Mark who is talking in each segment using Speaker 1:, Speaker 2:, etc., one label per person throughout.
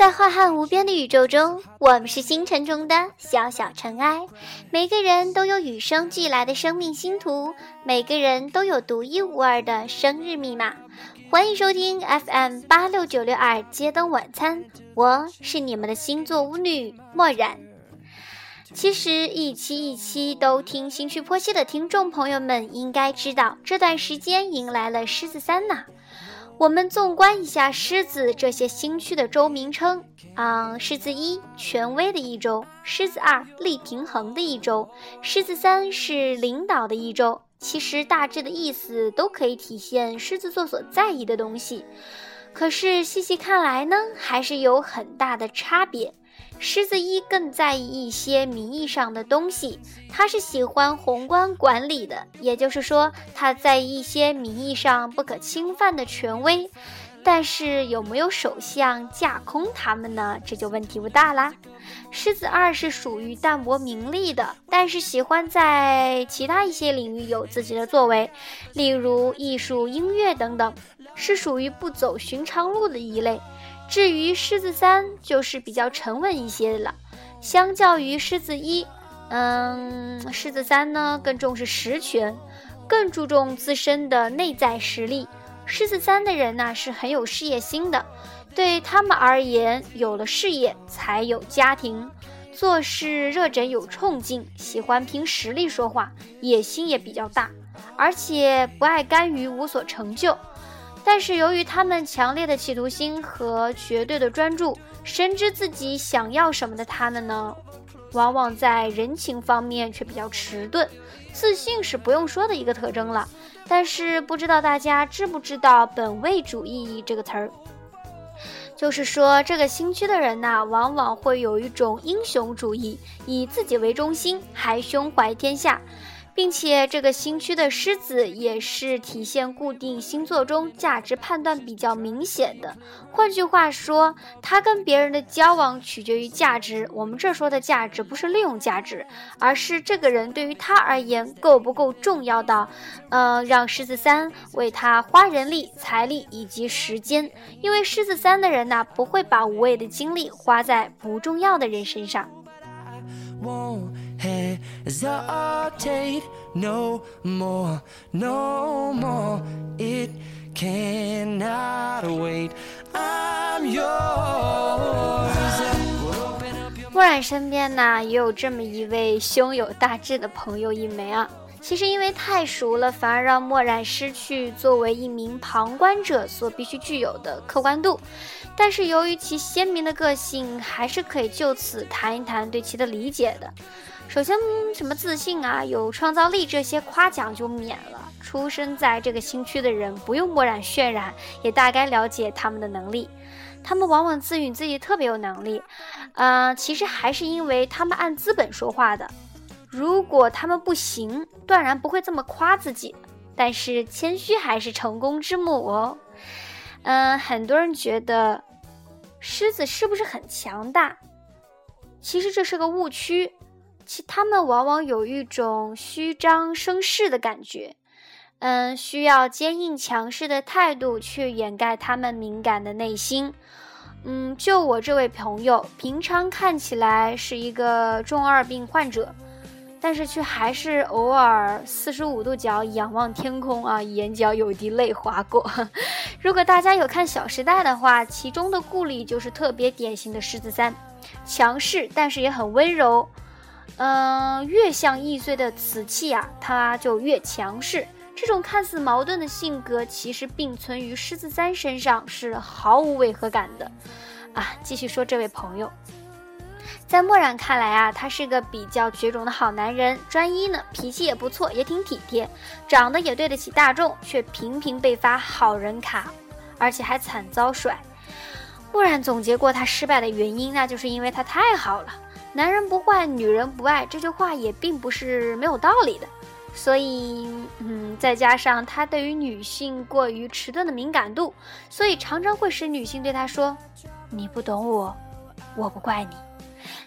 Speaker 1: 在浩瀚无边的宇宙中，我们是星辰中的小小尘埃。每个人都有与生俱来的生命星图，每个人都有独一无二的生日密码。欢迎收听 FM 八六九六二街灯晚餐，我是你们的星座巫女墨染。其实一期一期都听心绪剖析的听众朋友们应该知道，这段时间迎来了狮子三呐。我们纵观一下狮子这些星区的州名称啊，狮子一权威的一周，狮子二力平衡的一周，狮子三是领导的一周。其实大致的意思都可以体现狮子座所在意的东西，可是细细看来呢，还是有很大的差别。狮子一更在意一些名义上的东西，他是喜欢宏观管理的，也就是说，他在意一些名义上不可侵犯的权威。但是有没有首相架空他们呢？这就问题不大啦。狮子二是属于淡泊名利的，但是喜欢在其他一些领域有自己的作为，例如艺术、音乐等等，是属于不走寻常路的一类。至于狮子三，就是比较沉稳一些的了。相较于狮子一，嗯，狮子三呢更重视实权，更注重自身的内在实力。狮子三的人呢是很有事业心的，对他们而言，有了事业才有家庭，做事热忱有冲劲，喜欢凭实力说话，野心也比较大，而且不爱甘于无所成就。但是由于他们强烈的企图心和绝对的专注，深知自己想要什么的他们呢，往往在人情方面却比较迟钝。自信是不用说的一个特征了，但是不知道大家知不知道本位主义这个词儿？就是说这个新区的人呐，往往会有一种英雄主义，以自己为中心，还胸怀天下。并且这个星区的狮子也是体现固定星座中价值判断比较明显的。换句话说，他跟别人的交往取决于价值。我们这说的价值不是利用价值，而是这个人对于他而言够不够重要到，呃，让狮子三为他花人力、财力以及时间。因为狮子三的人呢，不会把无谓的精力花在不重要的人身上。Hesitate no more, no more. It cannot wait. I'm yours. 墨染身边呢，也有这么一位胸有大志的朋友一枚啊。其实因为太熟了，反而让墨染失去作为一名旁观者所必须具有的客观度。但是由于其鲜明的个性，还是可以就此谈一谈对其的理解的。首先，什么自信啊、有创造力这些夸奖就免了。出生在这个新区的人，不用墨染渲染，也大概了解他们的能力。他们往往自诩自己特别有能力，呃，其实还是因为他们按资本说话的。如果他们不行，断然不会这么夸自己。但是谦虚还是成功之母哦。嗯，很多人觉得狮子是不是很强大？其实这是个误区。其他们往往有一种虚张声势的感觉，嗯，需要坚硬强势的态度去掩盖他们敏感的内心。嗯，就我这位朋友，平常看起来是一个中二病患者，但是却还是偶尔四十五度角仰望天空啊，眼角有滴泪划过。如果大家有看《小时代》的话，其中的顾里就是特别典型的狮子三，强势但是也很温柔。嗯，越像易碎的瓷器啊，它就越强势。这种看似矛盾的性格，其实并存于狮子三身上，是毫无违和感的。啊，继续说这位朋友，在墨染看来啊，他是个比较绝种的好男人。专一呢，脾气也不错，也挺体贴，长得也对得起大众，却频频被发好人卡，而且还惨遭甩。墨染总结过他失败的原因，那就是因为他太好了。男人不坏，女人不爱，这句话也并不是没有道理的。所以，嗯，再加上他对于女性过于迟钝的敏感度，所以常常会使女性对他说：“你不懂我，我不怪你。”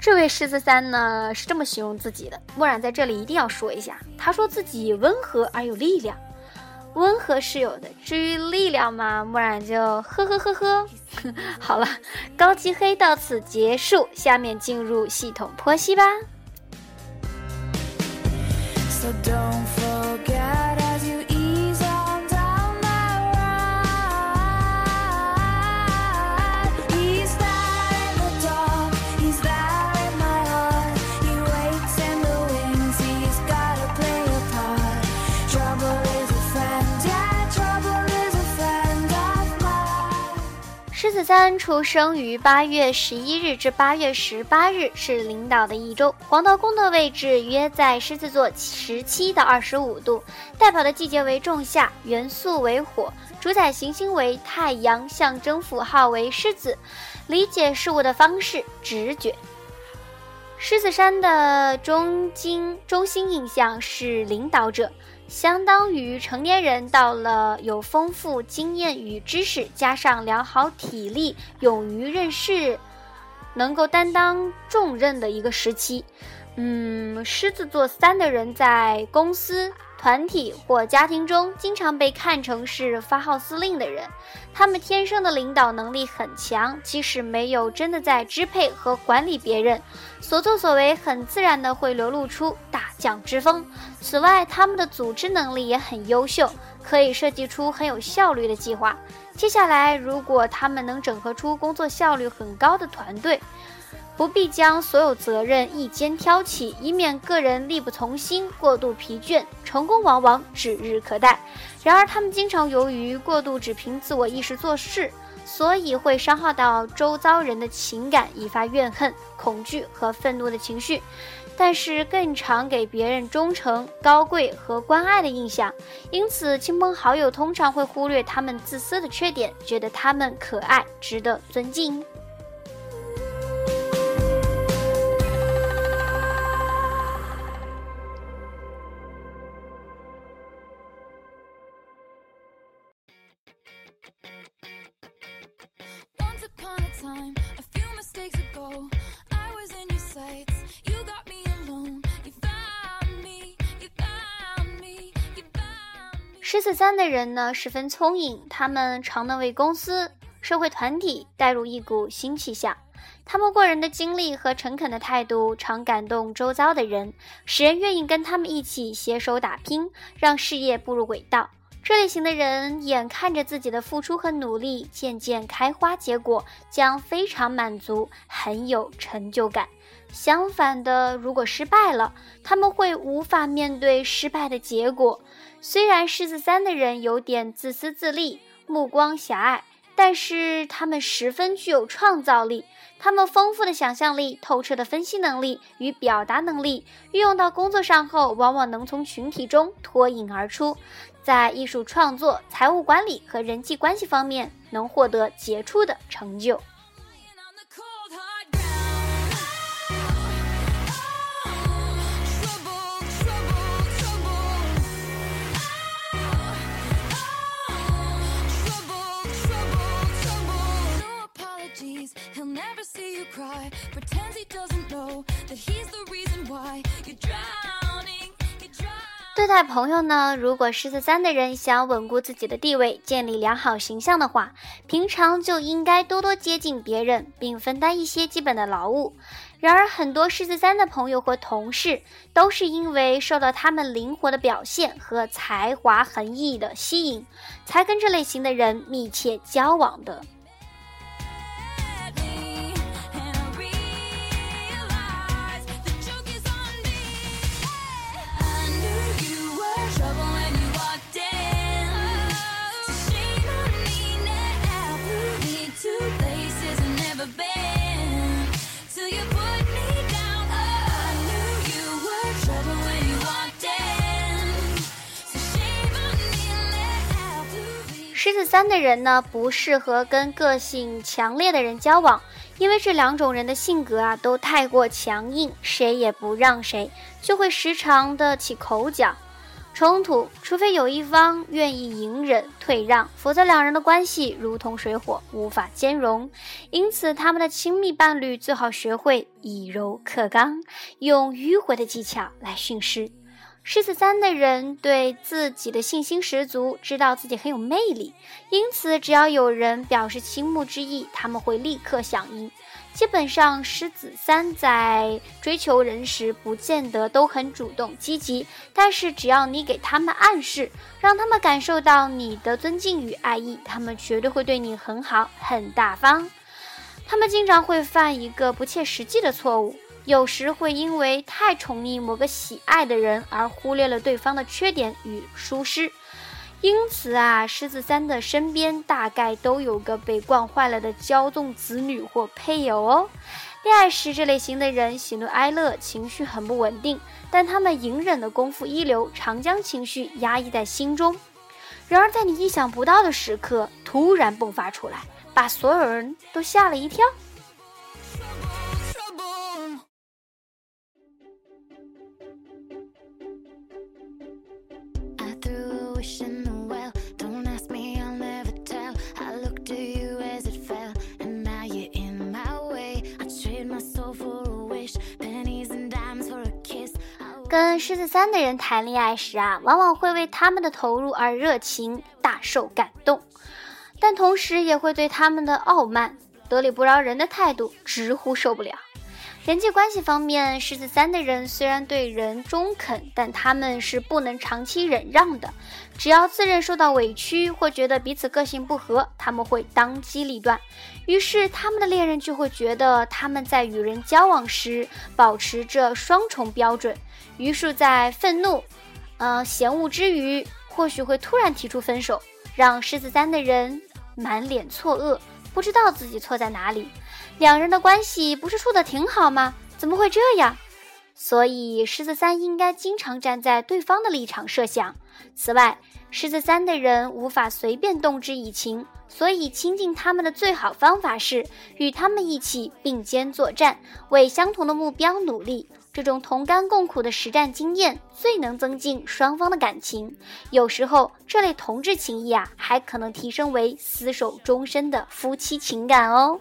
Speaker 1: 这位狮子三呢是这么形容自己的。墨染在这里一定要说一下，他说自己温和而有力量，温和是有的，至于力量嘛，木染就呵呵呵呵。好了，高级黑到此结束，下面进入系统剖析吧。so don't forget 三出生于八月十一日至八月十八日，是领导的一周。黄道宫的位置约在狮子座十七到二十五度，代表的季节为仲夏，元素为火，主宰行星为太阳，象征符号为狮子。理解事物的方式，直觉。狮子山的中经中心印象是领导者。相当于成年人到了有丰富经验与知识，加上良好体力，勇于任事，能够担当重任的一个时期。嗯，狮子座三的人在公司。团体或家庭中，经常被看成是发号司令的人。他们天生的领导能力很强，即使没有真的在支配和管理别人，所作所为很自然的会流露出大蒋之峰。此外，他们的组织能力也很优秀，可以设计出很有效率的计划。接下来，如果他们能整合出工作效率很高的团队。不必将所有责任一肩挑起，以免个人力不从心、过度疲倦，成功往往指日可待。然而，他们经常由于过度只凭自我意识做事，所以会伤害到周遭人的情感，引发怨恨、恐惧和愤怒的情绪。但是，更常给别人忠诚、高贵和关爱的印象。因此，亲朋好友通常会忽略他们自私的缺点，觉得他们可爱、值得尊敬。狮子三的人呢，十分聪颖，他们常能为公司、社会团体带入一股新气象。他们过人的经历和诚恳的态度，常感动周遭的人，使人愿意跟他们一起携手打拼，让事业步入轨道。这类型的人，眼看着自己的付出和努力渐渐开花结果，将非常满足，很有成就感。相反的，如果失败了，他们会无法面对失败的结果。虽然狮子三的人有点自私自利、目光狭隘，但是他们十分具有创造力。他们丰富的想象力、透彻的分析能力与表达能力，运用到工作上后，往往能从群体中脱颖而出，在艺术创作、财务管理和人际关系方面，能获得杰出的成就。对待朋友呢，如果狮子三的人想稳固自己的地位，建立良好形象的话，平常就应该多多接近别人，并分担一些基本的劳务。然而，很多狮子三的朋友和同事都是因为受到他们灵活的表现和才华横溢的吸引，才跟这类型的人密切交往的。狮子三的人呢，不适合跟个性强烈的人交往，因为这两种人的性格啊，都太过强硬，谁也不让谁，就会时常的起口角、冲突。除非有一方愿意隐忍退让，否则两人的关系如同水火，无法兼容。因此，他们的亲密伴侣最好学会以柔克刚，用迂回的技巧来训狮。狮子三的人对自己的信心十足，知道自己很有魅力，因此只要有人表示倾慕之意，他们会立刻响应。基本上，狮子三在追求人时不见得都很主动积极，但是只要你给他们暗示，让他们感受到你的尊敬与爱意，他们绝对会对你很好、很大方。他们经常会犯一个不切实际的错误。有时会因为太宠溺某个喜爱的人而忽略了对方的缺点与疏失，因此啊，狮子三的身边大概都有个被惯坏了的骄纵子女或配偶哦。恋爱时，这类型的人喜怒哀乐，情绪很不稳定，但他们隐忍的功夫一流，常将情绪压抑在心中。然而，在你意想不到的时刻，突然迸发出来，把所有人都吓了一跳。狮子三的人谈恋爱时啊，往往会为他们的投入而热情大受感动，但同时也会对他们的傲慢、得理不饶人的态度直呼受不了。人际关系方面，狮子三的人虽然对人中肯，但他们是不能长期忍让的。只要自认受到委屈或觉得彼此个性不合，他们会当机立断。于是，他们的恋人就会觉得他们在与人交往时保持着双重标准，于是，在愤怒、呃嫌恶之余，或许会突然提出分手，让狮子三的人满脸错愕，不知道自己错在哪里。两人的关系不是处的挺好吗？怎么会这样？所以狮子三应该经常站在对方的立场设想。此外，狮子三的人无法随便动之以情，所以亲近他们的最好方法是与他们一起并肩作战，为相同的目标努力。这种同甘共苦的实战经验最能增进双方的感情。有时候，这类同志情谊啊，还可能提升为厮守终身的夫妻情感哦。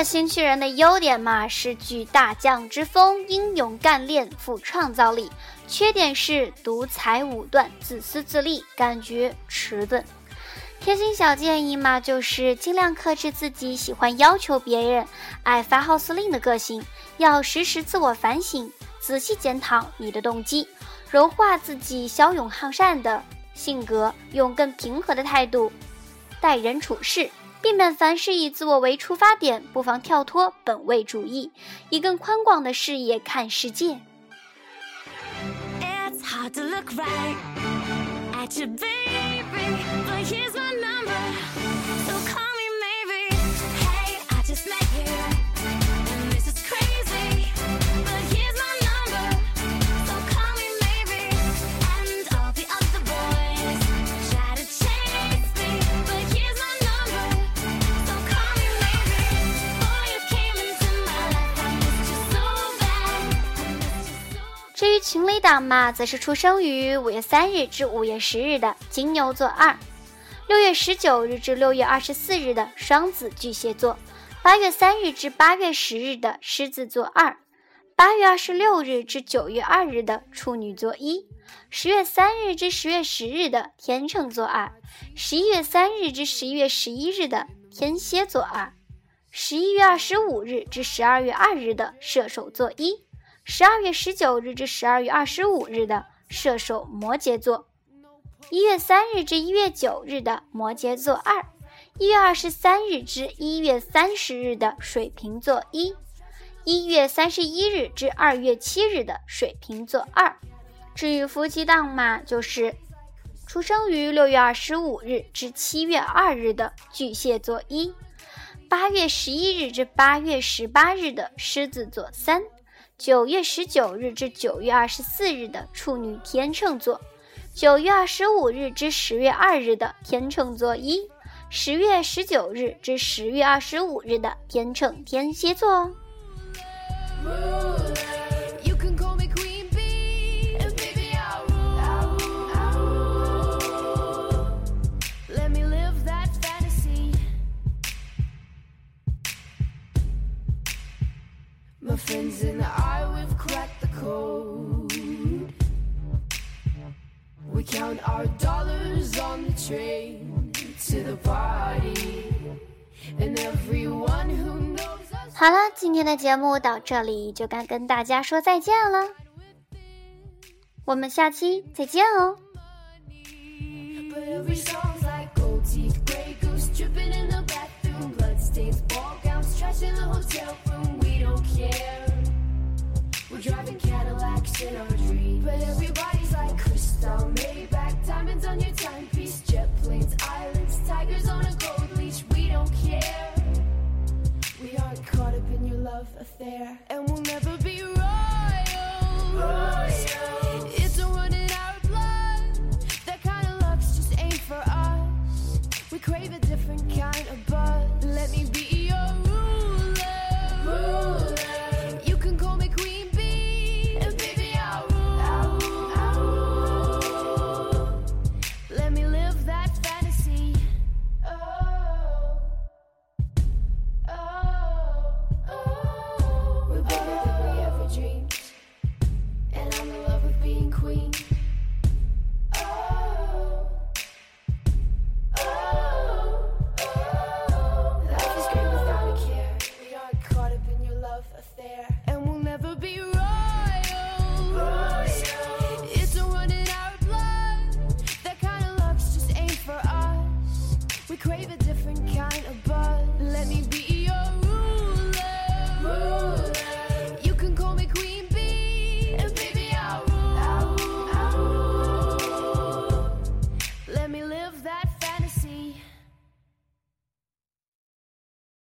Speaker 1: 个新区人的优点嘛，是具大将之风，英勇干练，富创造力。缺点是独裁武断，自私自利，感觉迟钝。贴心小建议嘛，就是尽量克制自己喜欢要求别人、爱发号司令的个性，要时时自我反省，仔细检讨你的动机，柔化自己骁勇好善的性格，用更平和的态度待人处事。避免凡事以自我为出发点，不妨跳脱本位主义，以更宽广的视野看世界。情侣档嘛，则是出生于五月三日至五月十日的金牛座二，六月十九日至六月二十四日的双子巨蟹座，八月三日至八月十日的狮子座二，八月二十六日至九月二日的处女座一，十月三日至十月十日的天秤座二，十一月三日至十一月十一日的天蝎座二，十一月二十五日至十二月二日的射手座一。十二月十九日至十二月二十五日的射手摩羯座，一月三日至一月九日的摩羯座二，一月二十三日至一月三十日的水瓶座一，一月三十一日至二月七日的水瓶座二。至于夫妻档嘛，就是出生于六月二十五日至七月二日的巨蟹座一，八月十一日至八月十八日的狮子座三。九月十九日至九月二十四日的处女天秤座，九月二十五日至十月二日的天秤座一，
Speaker 2: 十月十九日至十月二十五日的天秤天蝎座哦。好了，今天的节目到这里就该跟大家说再见了，我们下期再见哦。love affair, and we'll never be royal. royal.